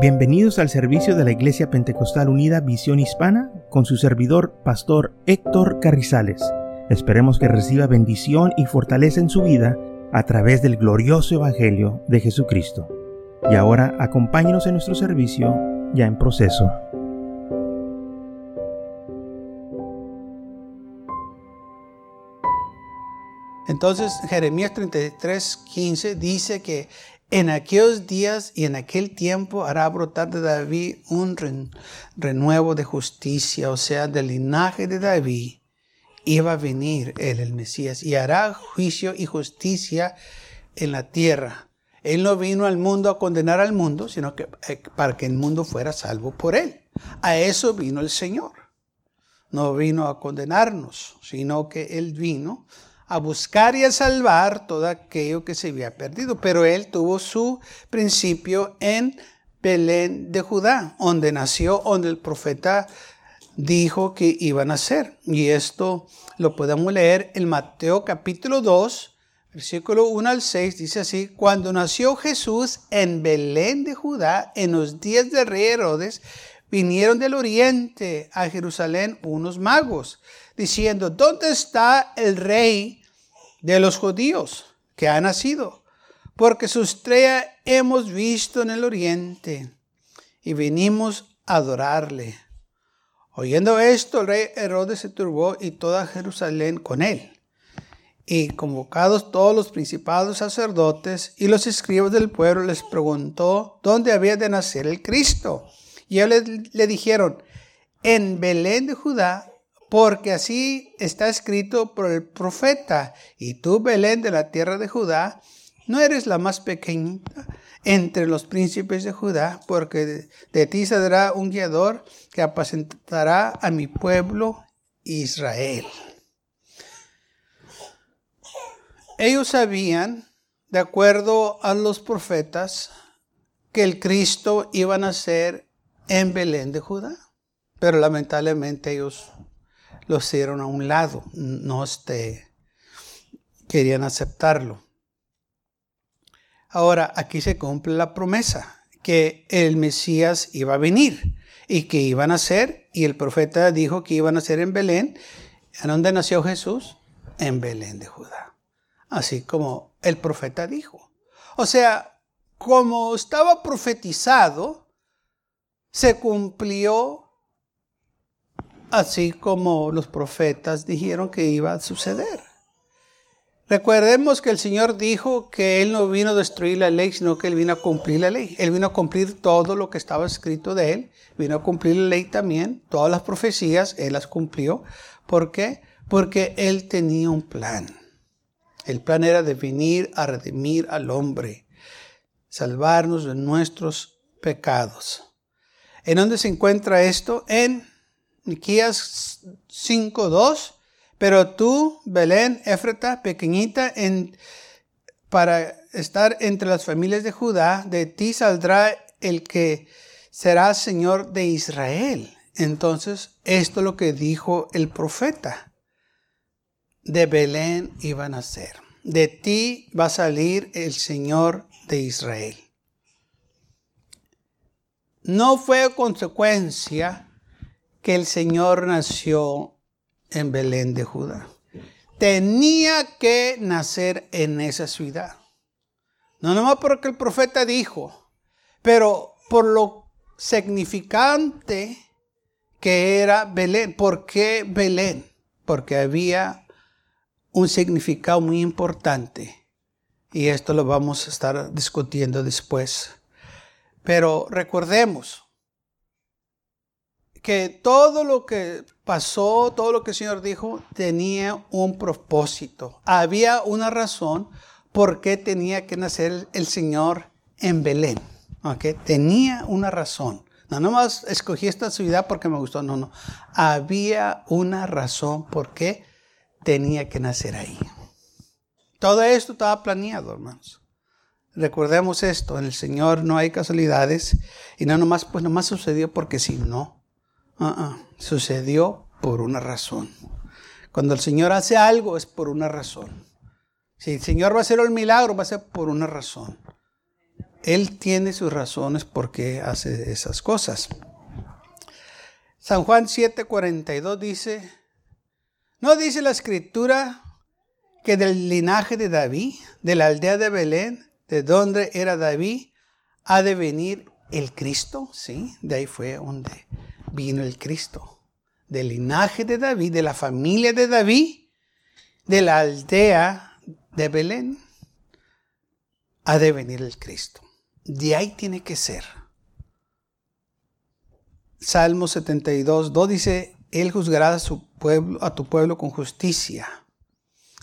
Bienvenidos al servicio de la Iglesia Pentecostal Unida Visión Hispana con su servidor, Pastor Héctor Carrizales. Esperemos que reciba bendición y fortaleza en su vida a través del glorioso Evangelio de Jesucristo. Y ahora acompáñenos en nuestro servicio ya en proceso. Entonces Jeremías 33, 15 dice que en aquellos días y en aquel tiempo hará brotar de David un renuevo de justicia, o sea, del linaje de David iba a venir él, el Mesías, y hará juicio y justicia en la tierra. Él no vino al mundo a condenar al mundo, sino que eh, para que el mundo fuera salvo por él. A eso vino el Señor. No vino a condenarnos, sino que él vino a buscar y a salvar todo aquello que se había perdido. Pero él tuvo su principio en Belén de Judá, donde nació, donde el profeta dijo que iba a nacer. Y esto lo podemos leer en Mateo capítulo 2, versículo 1 al 6. Dice así, cuando nació Jesús en Belén de Judá, en los días de rey Herodes, vinieron del oriente a Jerusalén unos magos, diciendo, ¿dónde está el rey de los judíos que ha nacido, porque su estrella hemos visto en el oriente y venimos a adorarle. Oyendo esto, el rey Herodes se turbó y toda Jerusalén con él. Y convocados todos los principados sacerdotes y los escribas del pueblo, les preguntó dónde había de nacer el Cristo. Y ellos le dijeron, en Belén de Judá, porque así está escrito por el profeta, y tú, Belén de la tierra de Judá, no eres la más pequeñita entre los príncipes de Judá, porque de, ti saldrá un guiador que apacentará a mi pueblo Israel. Ellos sabían, de acuerdo a los profetas, que el Cristo iba a nacer en Belén de Judá, pero lamentablemente ellos lo hicieron a un lado, no este, querían aceptarlo. Ahora, aquí se cumple la promesa que el Mesías iba a venir y que iban a ser, y el profeta dijo que iban a ser en Belén. ¿A dónde nació Jesús? En Belén de Judá. Así como el profeta dijo. O sea, como estaba profetizado, se cumplió así como los profetas dijeron que iba a suceder. Recordemos que el Señor dijo que Él no vino a destruir la ley, sino que Él vino a cumplir la ley. Él vino a cumplir todo lo que estaba escrito de Él. Vino a cumplir la ley también. Todas las profecías Él las cumplió. ¿Por qué? Porque Él tenía un plan. El plan era de venir a redimir al hombre, salvarnos de nuestros pecados. ¿En dónde se encuentra esto? En Miquías 5.2, pero tú, Belén, Éfrata, pequeñita, en, para estar entre las familias de Judá, de ti saldrá el que será Señor de Israel. Entonces, esto es lo que dijo el profeta. De Belén iba a nacer. De ti va a salir el Señor de Israel. No fue consecuencia que el Señor nació en Belén de Judá. Tenía que nacer en esa ciudad. No nomás porque el profeta dijo, pero por lo significante que era Belén. ¿Por qué Belén? Porque había un significado muy importante. Y esto lo vamos a estar discutiendo después. Pero recordemos, que todo lo que pasó, todo lo que el Señor dijo, tenía un propósito. Había una razón por qué tenía que nacer el Señor en Belén. ¿okay? Tenía una razón. No nomás escogí esta ciudad porque me gustó, no, no. Había una razón por qué tenía que nacer ahí. Todo esto estaba planeado, hermanos. Recordemos esto, en el Señor no hay casualidades y no nomás, pues nomás sucedió porque sí, no. Ah, ah, sucedió por una razón. Cuando el Señor hace algo es por una razón. Si el Señor va a hacer el milagro, va a ser por una razón. Él tiene sus razones por qué hace esas cosas. San Juan 7:42 dice, ¿no dice la escritura que del linaje de David, de la aldea de Belén, de donde era David, ha de venir el Cristo? Sí, de ahí fue donde vino el Cristo. Del linaje de David, de la familia de David, de la aldea de Belén, ha de venir el Cristo. De ahí tiene que ser. Salmo 72, 2 dice, Él juzgará a, su pueblo, a tu pueblo con justicia.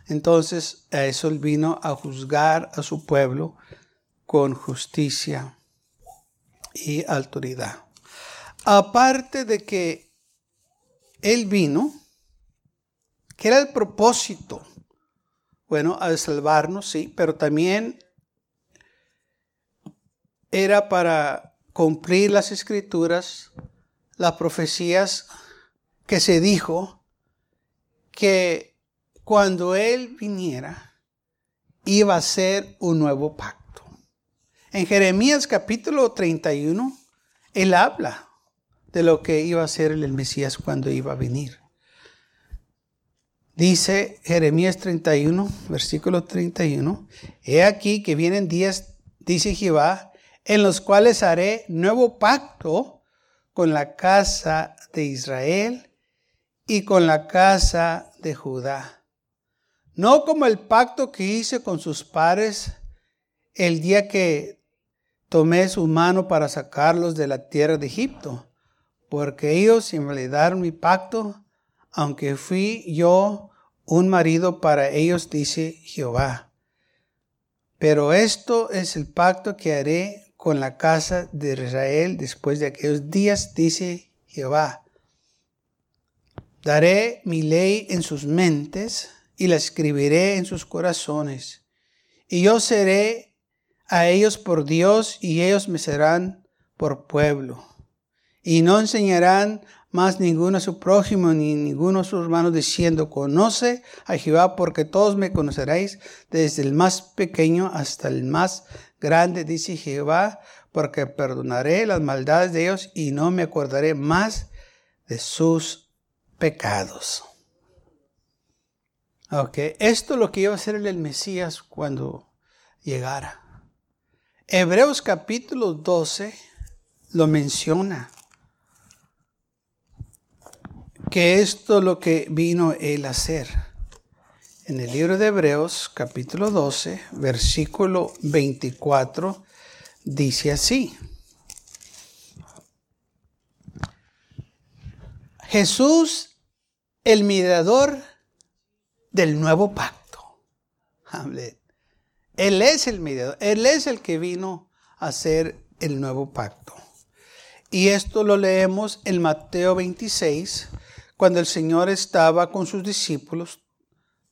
Entonces, a eso Él vino a juzgar a su pueblo con justicia y autoridad. Aparte de que Él vino, que era el propósito, bueno, a salvarnos, sí, pero también era para cumplir las escrituras, las profecías que se dijo que cuando Él viniera iba a ser un nuevo pacto. En Jeremías capítulo 31, Él habla de lo que iba a ser el Mesías cuando iba a venir. Dice Jeremías 31, versículo 31, He aquí que vienen días, dice Jehová, en los cuales haré nuevo pacto con la casa de Israel y con la casa de Judá. No como el pacto que hice con sus padres el día que tomé su mano para sacarlos de la tierra de Egipto, porque ellos invalidaron mi pacto, aunque fui yo un marido para ellos, dice Jehová. Pero esto es el pacto que haré con la casa de Israel después de aquellos días, dice Jehová. Daré mi ley en sus mentes y la escribiré en sus corazones. Y yo seré a ellos por Dios y ellos me serán por pueblo. Y no enseñarán más ninguno a su prójimo ni ninguno a sus hermanos diciendo, conoce a Jehová porque todos me conoceréis desde el más pequeño hasta el más grande, dice Jehová, porque perdonaré las maldades de ellos y no me acordaré más de sus pecados. Ok, esto es lo que iba a hacer el Mesías cuando llegara. Hebreos capítulo 12 lo menciona. Que esto es lo que vino él a hacer. En el libro de Hebreos, capítulo 12, versículo 24, dice así. Jesús, el mediador del nuevo pacto. Él es el mediador, Él es el que vino a hacer el nuevo pacto. Y esto lo leemos en Mateo 26, cuando el Señor estaba con sus discípulos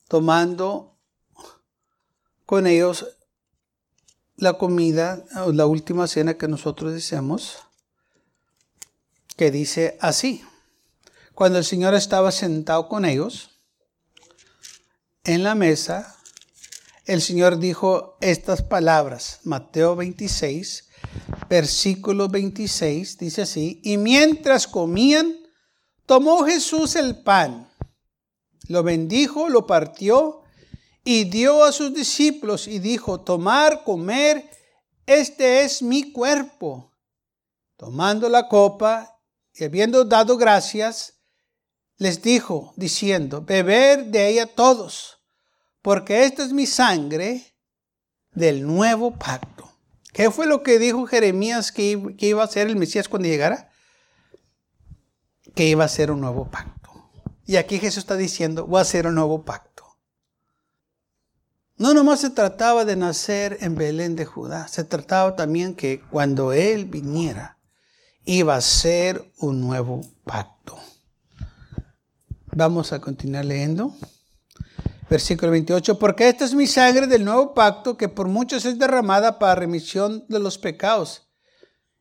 tomando con ellos la comida, la última cena que nosotros deseamos, que dice así. Cuando el Señor estaba sentado con ellos en la mesa, el Señor dijo estas palabras. Mateo 26, versículo 26, dice así, y mientras comían, tomó Jesús el pan lo bendijo, lo partió y dio a sus discípulos y dijo, tomar, comer, este es mi cuerpo. Tomando la copa y habiendo dado gracias, les dijo, diciendo, beber de ella todos, porque esta es mi sangre del nuevo pacto. ¿Qué fue lo que dijo Jeremías que iba a ser el Mesías cuando llegara? Que iba a ser un nuevo pacto. Y aquí Jesús está diciendo, voy a hacer un nuevo pacto. No nomás se trataba de nacer en Belén de Judá, se trataba también que cuando Él viniera, iba a ser un nuevo pacto. Vamos a continuar leyendo. Versículo 28, porque esta es mi sangre del nuevo pacto que por muchos es derramada para remisión de los pecados.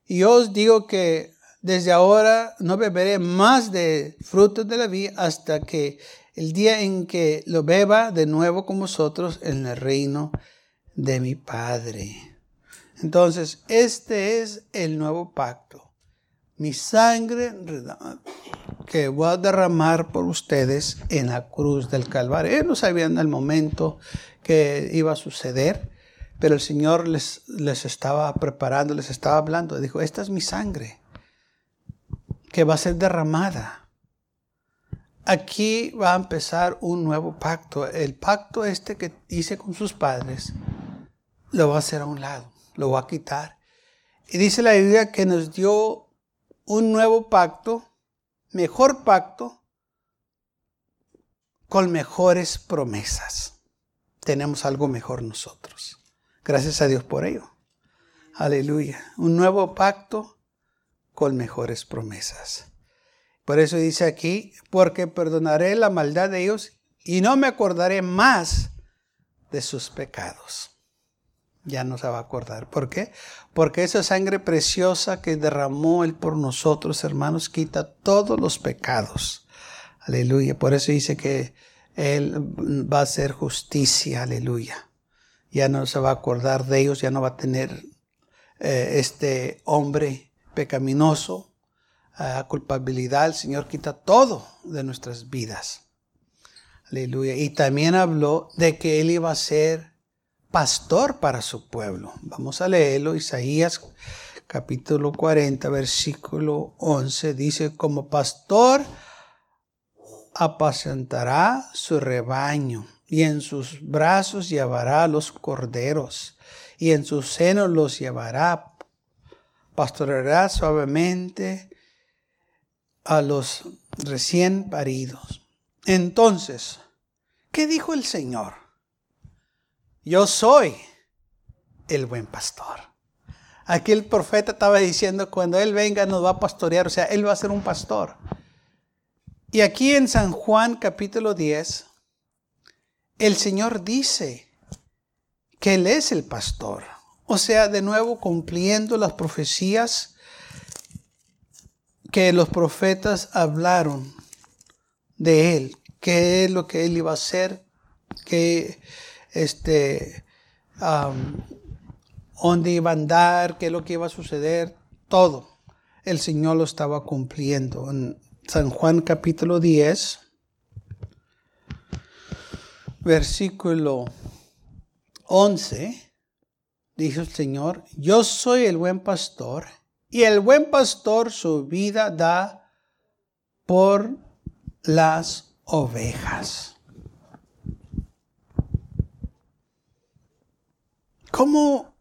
Y yo os digo que desde ahora no beberé más de frutos de la vida hasta que el día en que lo beba de nuevo con vosotros en el reino de mi Padre. Entonces, este es el nuevo pacto. Mi sangre que voy a derramar por ustedes en la cruz del Calvario. Ellos no sabían el momento que iba a suceder, pero el Señor les, les estaba preparando, les estaba hablando. Dijo, esta es mi sangre que va a ser derramada. Aquí va a empezar un nuevo pacto. El pacto este que hice con sus padres, lo va a hacer a un lado, lo va a quitar. Y dice la Biblia que nos dio un nuevo pacto, mejor pacto, con mejores promesas. Tenemos algo mejor nosotros. Gracias a Dios por ello. Aleluya. Un nuevo pacto con mejores promesas. Por eso dice aquí, porque perdonaré la maldad de ellos y no me acordaré más de sus pecados. Ya no se va a acordar. ¿Por qué? Porque esa sangre preciosa que derramó Él por nosotros, hermanos, quita todos los pecados. Aleluya. Por eso dice que Él va a hacer justicia. Aleluya. Ya no se va a acordar de ellos, ya no va a tener eh, este hombre pecaminoso, a culpabilidad, el Señor quita todo de nuestras vidas. Aleluya. Y también habló de que Él iba a ser pastor para su pueblo. Vamos a leerlo. Isaías capítulo 40, versículo 11. Dice, como pastor apacentará su rebaño y en sus brazos llevará los corderos y en sus senos los llevará pastoreará suavemente a los recién paridos. Entonces, ¿qué dijo el Señor? Yo soy el buen pastor. Aquí el profeta estaba diciendo, cuando Él venga nos va a pastorear, o sea, Él va a ser un pastor. Y aquí en San Juan capítulo 10, el Señor dice que Él es el pastor. O sea, de nuevo cumpliendo las profecías que los profetas hablaron de él, qué es lo que él iba a hacer, qué este, dónde iba a andar, qué es lo que iba a suceder, todo. El Señor lo estaba cumpliendo. En San Juan capítulo 10, versículo 11 dijo el Señor, yo soy el buen pastor y el buen pastor su vida da por las ovejas. ¿Cómo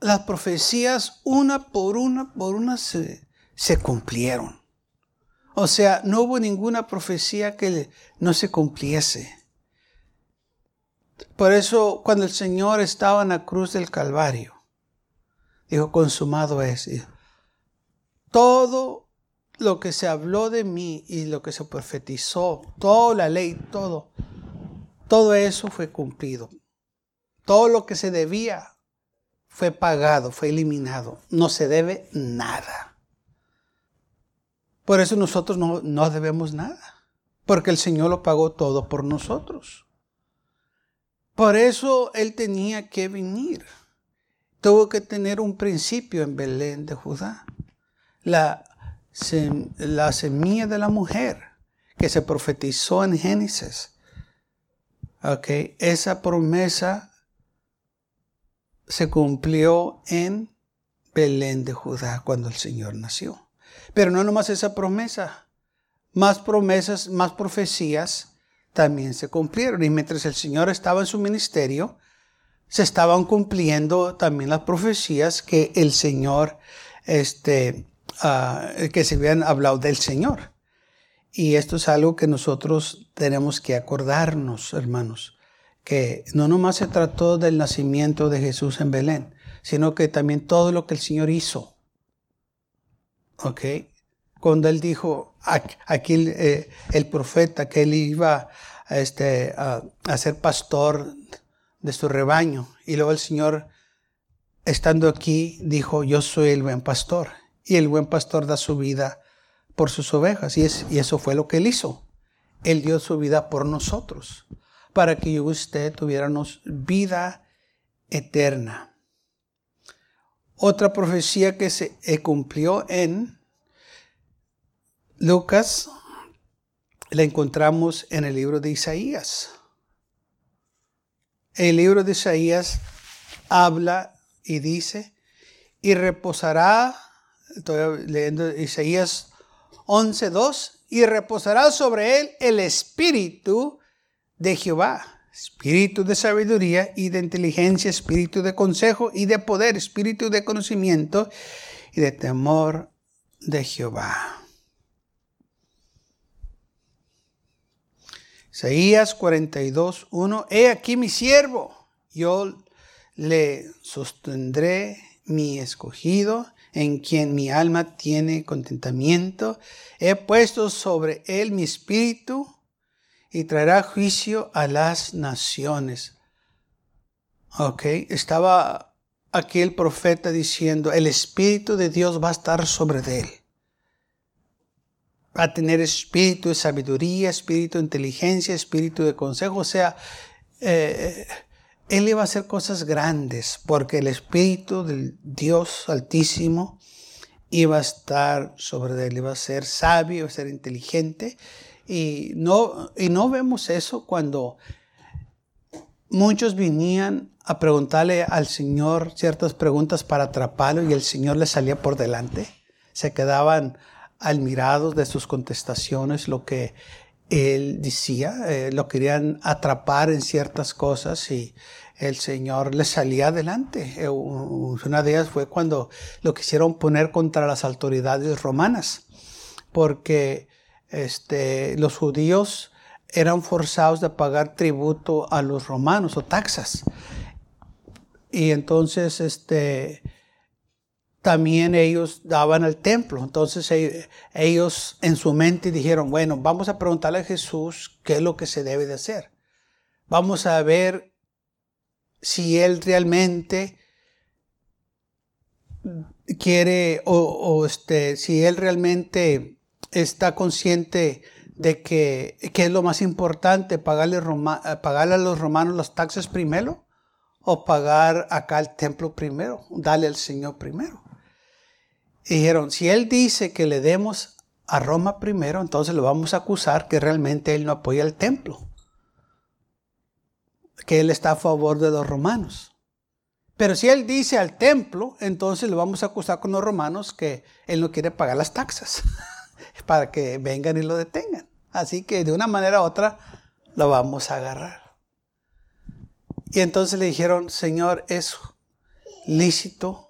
las profecías una por una por una se, se cumplieron? O sea, no hubo ninguna profecía que no se cumpliese. Por eso cuando el Señor estaba en la cruz del Calvario, dijo, consumado es. Todo lo que se habló de mí y lo que se profetizó, toda la ley, todo, todo eso fue cumplido. Todo lo que se debía fue pagado, fue eliminado. No se debe nada. Por eso nosotros no, no debemos nada, porque el Señor lo pagó todo por nosotros. Por eso él tenía que venir. Tuvo que tener un principio en Belén de Judá. La, la semilla de la mujer que se profetizó en Génesis. Okay. Esa promesa se cumplió en Belén de Judá cuando el Señor nació. Pero no nomás esa promesa, más promesas, más profecías también se cumplieron. Y mientras el Señor estaba en su ministerio, se estaban cumpliendo también las profecías que el Señor, este, ah, que se habían hablado del Señor. Y esto es algo que nosotros tenemos que acordarnos, hermanos, que no nomás se trató del nacimiento de Jesús en Belén, sino que también todo lo que el Señor hizo. ¿Ok? Cuando él dijo aquí eh, el profeta que él iba este, a, ser pastor de su rebaño. Y luego el Señor, estando aquí, dijo, yo soy el buen pastor. Y el buen pastor da su vida por sus ovejas. Y, es, y eso fue lo que él hizo. Él dio su vida por nosotros, para que yo y usted tuviéramos vida eterna. Otra profecía que se cumplió en Lucas la encontramos en el libro de Isaías. El libro de Isaías habla y dice, y reposará, estoy leyendo Isaías 11.2, y reposará sobre él el espíritu de Jehová, espíritu de sabiduría y de inteligencia, espíritu de consejo y de poder, espíritu de conocimiento y de temor de Jehová. Isaías 42, 1. He aquí mi siervo, yo le sostendré mi escogido, en quien mi alma tiene contentamiento. He puesto sobre él mi espíritu y traerá juicio a las naciones. Ok, estaba aquí el profeta diciendo, el espíritu de Dios va a estar sobre él a tener espíritu de sabiduría, espíritu de inteligencia, espíritu de consejo. O sea, eh, él iba a hacer cosas grandes porque el espíritu del Dios Altísimo iba a estar sobre él, iba a ser sabio, iba a ser inteligente. Y no, y no vemos eso cuando muchos venían a preguntarle al Señor ciertas preguntas para atraparlo y el Señor le salía por delante. Se quedaban admirados de sus contestaciones, lo que él decía, eh, lo querían atrapar en ciertas cosas y el Señor le salía adelante. Eh, una de ellas fue cuando lo quisieron poner contra las autoridades romanas, porque este, los judíos eran forzados de pagar tributo a los romanos o taxas. Y entonces, este, también ellos daban al templo. Entonces ellos en su mente dijeron, bueno, vamos a preguntarle a Jesús qué es lo que se debe de hacer. Vamos a ver si Él realmente quiere o, este, si Él realmente está consciente de que, es lo más importante, pagarle, pagarle a los romanos las taxas primero o pagar acá el templo primero, darle al Señor primero. Dijeron, si él dice que le demos a Roma primero, entonces lo vamos a acusar que realmente él no apoya el templo. Que él está a favor de los romanos. Pero si él dice al templo, entonces lo vamos a acusar con los romanos que él no quiere pagar las taxas para que vengan y lo detengan. Así que de una manera u otra lo vamos a agarrar. Y entonces le dijeron, Señor, es lícito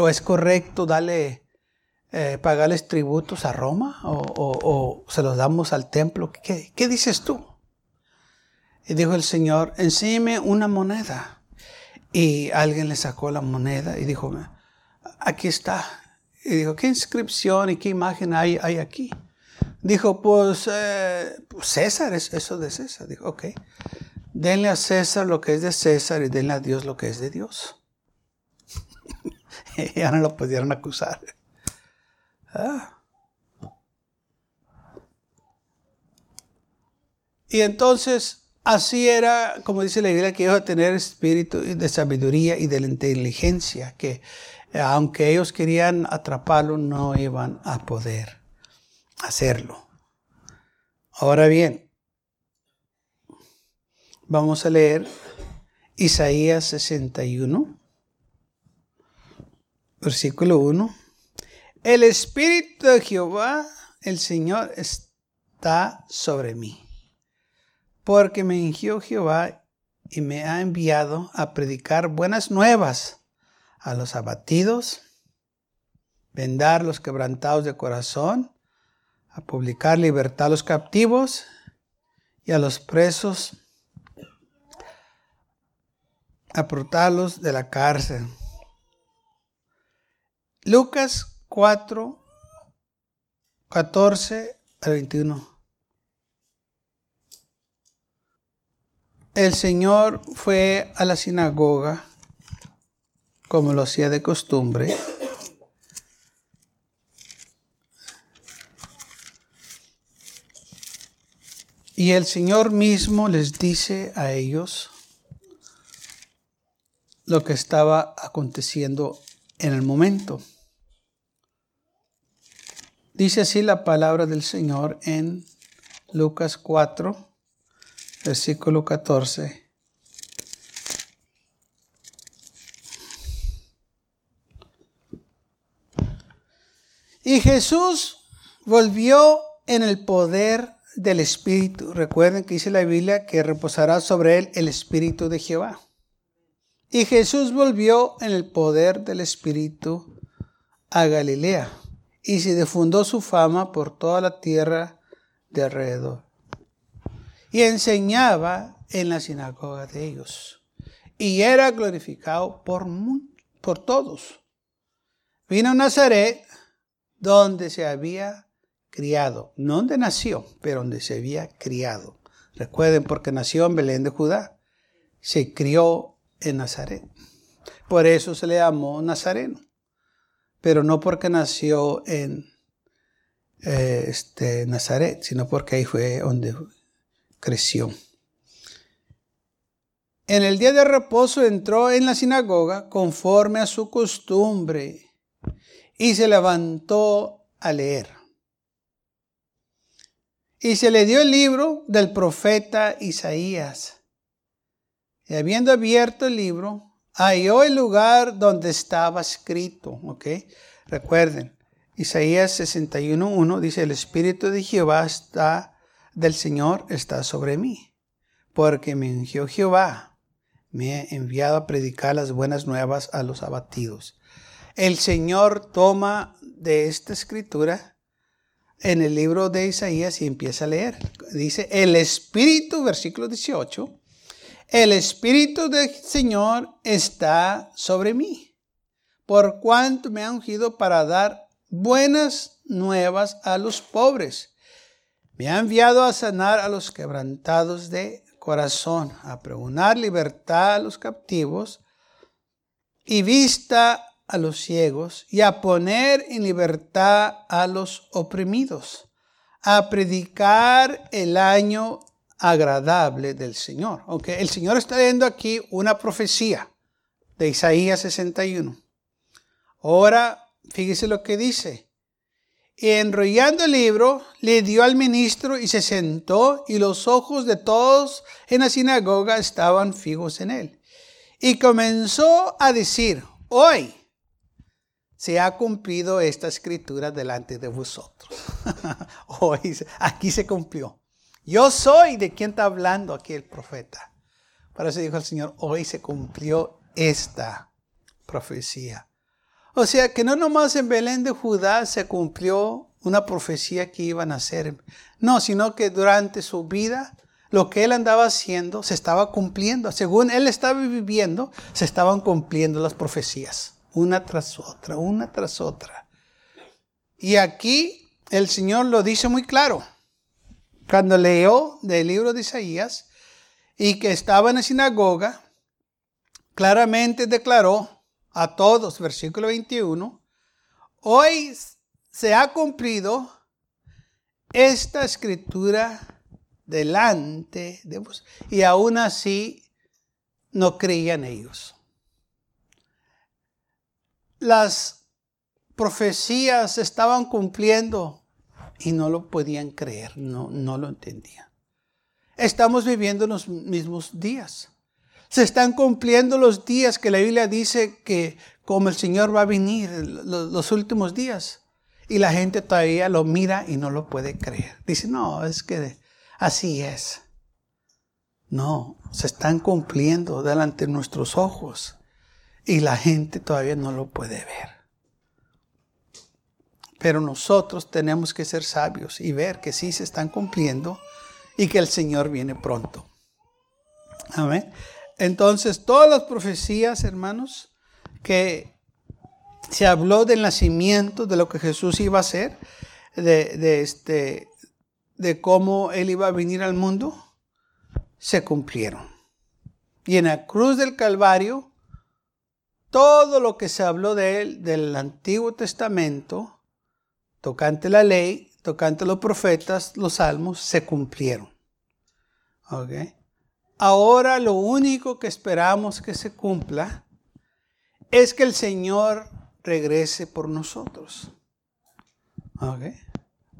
¿O es correcto darle, eh, pagarles tributos a Roma? ¿O, se los damos al templo? ¿Qué, ¿Qué, dices tú? Y dijo el Señor, enséñeme una moneda. Y alguien le sacó la moneda y dijo, aquí está. Y dijo, ¿qué inscripción y qué imagen hay, hay aquí? Dijo, pues, eh, pues César, es eso de César. Dijo, ok, denle a César lo que es de César y denle a Dios lo que es de Dios. ya no lo pudieron acusar. Ah. Y entonces, así era, como dice la Biblia, que iba a tener espíritu de sabiduría y de la inteligencia, que eh, aunque ellos querían atraparlo, no iban a poder hacerlo. Ahora bien, vamos a leer Isaías 61 versículo 1. El Espíritu de Jehová, el Señor, está sobre mí, porque me ungió Jehová y me ha enviado a predicar buenas nuevas a los abatidos, vendar los quebrantados de corazón, a publicar libertad a los captivos y a los presos, a de la cárcel Lucas 4, 14 al 21. El Señor fue a la sinagoga como lo hacía de costumbre. Y el Señor mismo les dice a ellos lo que estaba aconteciendo en el momento. Dice así la palabra del Señor en Lucas 4, versículo 14. Y Jesús volvió en el poder del Espíritu. Recuerden que dice la Biblia que reposará sobre él el Espíritu de Jehová. Y Jesús volvió en el poder del Espíritu a Galilea y se difundó su fama por toda la tierra de alrededor. Y enseñaba en la sinagoga de ellos. Y era glorificado por, por todos. Vino a Nazaret, donde se había criado, no donde nació, pero donde se había criado. Recuerden, porque nació en Belén de Judá, se crió en Nazaret. Por eso se le llamó Nazareno, pero no porque nació en eh, este, Nazaret, sino porque ahí fue donde creció. En el día de reposo entró en la sinagoga conforme a su costumbre y se levantó a leer. Y se le dio el libro del profeta Isaías. Y habiendo abierto el libro, halló el lugar donde estaba escrito. ¿Ok? Recuerden, Isaías 61.1 dice, el Espíritu de Jehová está, del Señor está sobre mí, porque me ungió Jehová, me ha enviado a predicar las buenas nuevas a los abatidos. El Señor toma de esta escritura en el libro de Isaías y empieza a leer. Dice, el Espíritu, versículo 18, el Espíritu del Señor está sobre mí, por cuanto me ha ungido para dar buenas nuevas a los pobres. Me ha enviado a sanar a los quebrantados de corazón, a pregonar libertad a los captivos y vista a los ciegos y a poner en libertad a los oprimidos, a predicar el año agradable del Señor. Aunque el Señor está leyendo aquí una profecía de Isaías 61. Ahora Fíjese lo que dice. Y enrollando el libro, le dio al ministro y se sentó y los ojos de todos en la sinagoga estaban fijos en él. Y comenzó a decir, hoy se ha cumplido esta escritura delante de vosotros. hoy, aquí se cumplió. Yo soy de quien está hablando aquí el profeta. Para eso dijo el Señor, hoy se cumplió esta profecía. O sea que no nomás en Belén de Judá se cumplió una profecía que iban a hacer, no, sino que durante su vida lo que él andaba haciendo se estaba cumpliendo. Según él estaba viviendo, se estaban cumpliendo las profecías, una tras otra, una tras otra. Y aquí el Señor lo dice muy claro. Cuando leyó del libro de Isaías y que estaba en la sinagoga, claramente declaró a todos, versículo 21, hoy se ha cumplido esta escritura delante de vos. Y aún así no creían ellos. Las profecías estaban cumpliendo y no lo podían creer, no, no lo entendían. Estamos viviendo los mismos días. Se están cumpliendo los días que la Biblia dice que como el Señor va a venir los, últimos días. Y la gente todavía lo mira y no lo puede creer. Dice, no, es que así es. No, se están cumpliendo delante de nuestros ojos. Y la gente todavía no lo puede ver. Pero nosotros tenemos que ser sabios y ver que sí se están cumpliendo y que el Señor viene pronto. Amén. Entonces, todas las profecías, hermanos, que se habló del nacimiento, de lo que Jesús iba a hacer, de, este, de cómo Él iba a venir al mundo, se cumplieron. Y en la cruz del Calvario, todo lo que se habló de Él del Antiguo Testamento, tocante la ley, tocante los profetas, los salmos, se cumplieron. ¿Okay? Ahora lo único que esperamos que se cumpla es que el Señor regrese por nosotros.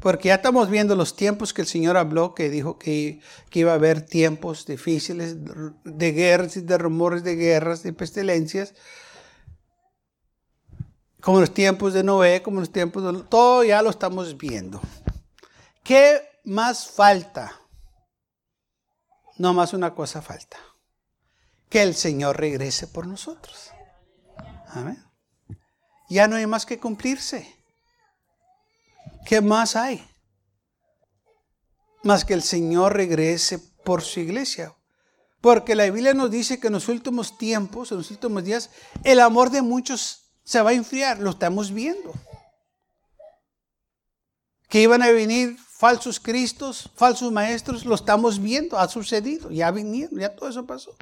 Porque ya estamos viendo los tiempos que el Señor habló, que dijo que, que, iba a haber tiempos difíciles de guerras y de rumores de guerras, de pestilencias, como los tiempos de Noé, como los tiempos de... Todo ya lo estamos viendo. ¿Qué más falta? No más una cosa falta. Que el Señor regrese por nosotros. Amén. Ya no hay más que cumplirse. ¿Qué más hay? Más que el Señor regrese por su iglesia. Porque la Biblia nos dice que en los últimos tiempos, en los últimos días, el amor de muchos se va a enfriar. Lo estamos viendo. Que iban a venir falsos cristos, falsos maestros, lo estamos viendo, ha sucedido, ya vinieron, ya todo eso pasó.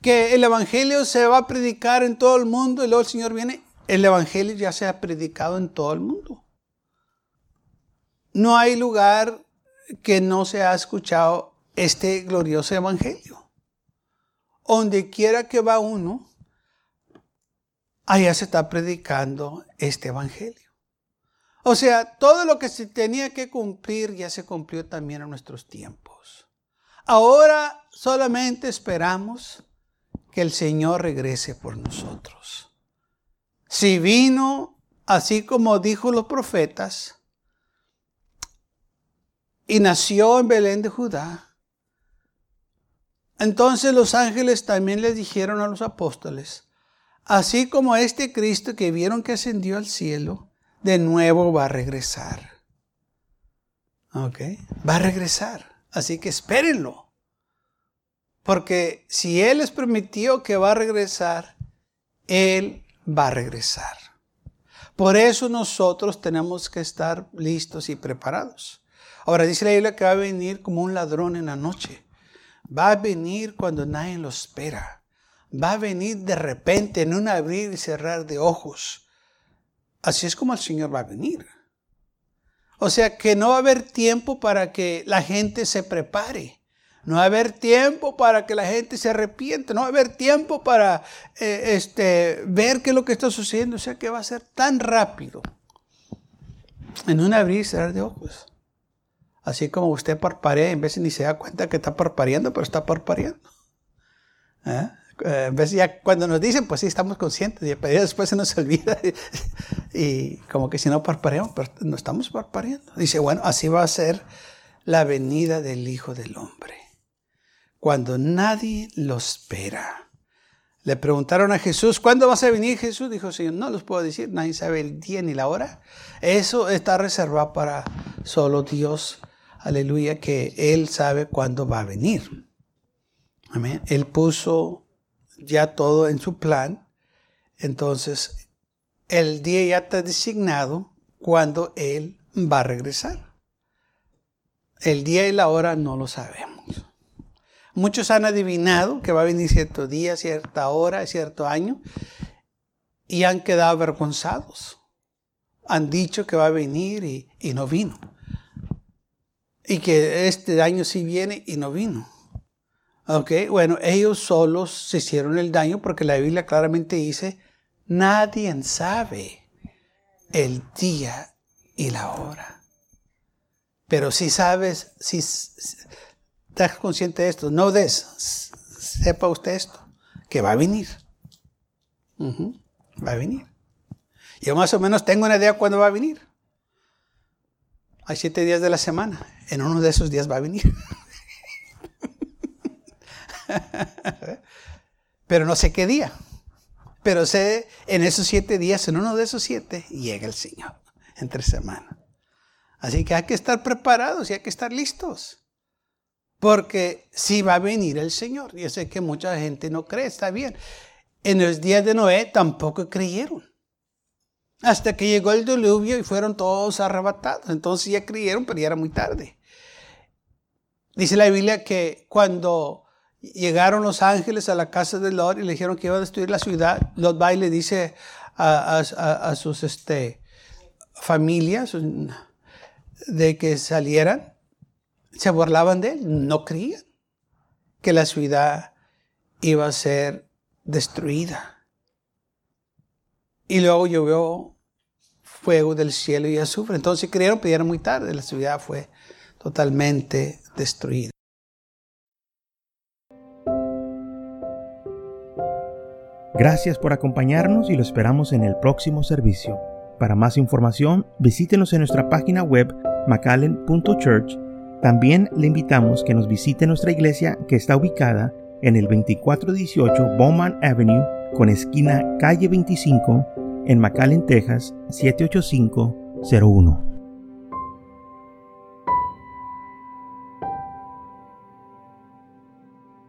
Que el Evangelio se va a predicar en todo el mundo y luego el Señor viene, el Evangelio ya se ha predicado en todo el mundo. No hay lugar que no se ha escuchado este glorioso Evangelio. Donde quiera que va uno, allá se está predicando este Evangelio. O sea, todo lo que se tenía que cumplir ya se cumplió también en nuestros tiempos. Ahora solamente esperamos que el Señor regrese por nosotros. Si vino, así como dijo los profetas, y nació en Belén de Judá, entonces los ángeles también les dijeron a los apóstoles, así como este Cristo que vieron que ascendió al cielo, de nuevo va a regresar. ¿Ok? Va a regresar. Así que espérenlo. Porque si Él les permitió que va a regresar, Él va a regresar. Por eso nosotros tenemos que estar listos y preparados. Ahora dice la Biblia que va a venir como un ladrón en la noche. Va a venir cuando nadie lo espera. Va a venir de repente en un abrir y cerrar de ojos. Así es como el Señor va a venir. O sea que no va a haber tiempo para que la gente se prepare. No va a haber tiempo para que la gente se arrepiente. No va a haber tiempo para eh, este, ver qué es lo que está sucediendo. O sea que va a ser tan rápido. En un abrir y cerrar de ojos. Así como usted parparea, en vez de ni se da cuenta que está parpareando, pero está parpareando. ¿Eh? Eh, ya cuando nos dicen, pues sí, estamos conscientes, y después se nos olvida, y, como que si no parpareamos, pero no estamos parpareando. Dice, bueno, así va a ser la venida del Hijo del Hombre, cuando nadie lo espera. Le preguntaron a Jesús, ¿cuándo vas a venir Jesús? Dijo, Señor, no los puedo decir, nadie sabe el día ni la hora. Eso está reservado para solo Dios, aleluya, que Él sabe cuándo va a venir. Amén. Él puso ya todo en su plan. Entonces, el día ya está designado cuando Él va a regresar. El día y la hora no lo sabemos. Muchos han adivinado que va a venir cierto día, cierta hora, cierto año, y han quedado avergonzados. Han dicho que va a venir y, y no vino. Y que este año sí viene y no vino. Ok, bueno, ellos solos se hicieron el daño porque la Biblia claramente dice, nadie sabe el día y la hora. Pero si sabes, si estás consciente de esto, no des, sepa usted esto, que va a venir. va a venir. Yo más o menos tengo una idea cuándo va a venir. Hay siete días de la semana. En uno de esos días va a venir. Pero no sé qué día. Pero sé, en esos siete días, en uno de esos siete, llega el Señor, entre semanas. Así que hay que estar preparados y hay que estar listos. Porque si va a venir el Señor. Yo sé que mucha gente no cree, está bien. En los días de Noé tampoco creyeron. Hasta que llegó el diluvio y fueron todos arrebatados. Entonces ya creyeron, pero ya era muy tarde. Dice la Biblia que cuando Llegaron los ángeles a la casa de Lot y le dijeron que iba a destruir la ciudad. Lot va y le dice a, sus este, familias de que salieran. Se burlaban de él. No creían que la ciudad iba a ser destruida. Y luego llovió fuego del cielo y azufre. Entonces creyeron, pidieron muy tarde. La ciudad fue totalmente destruida. Gracias por acompañarnos y lo esperamos en el próximo servicio. Para más información, visítenos en nuestra página web macallen.church. También le invitamos que nos visite nuestra iglesia que está ubicada en el 2418 Bowman Avenue con esquina calle 25 en McAllen, Texas 78501.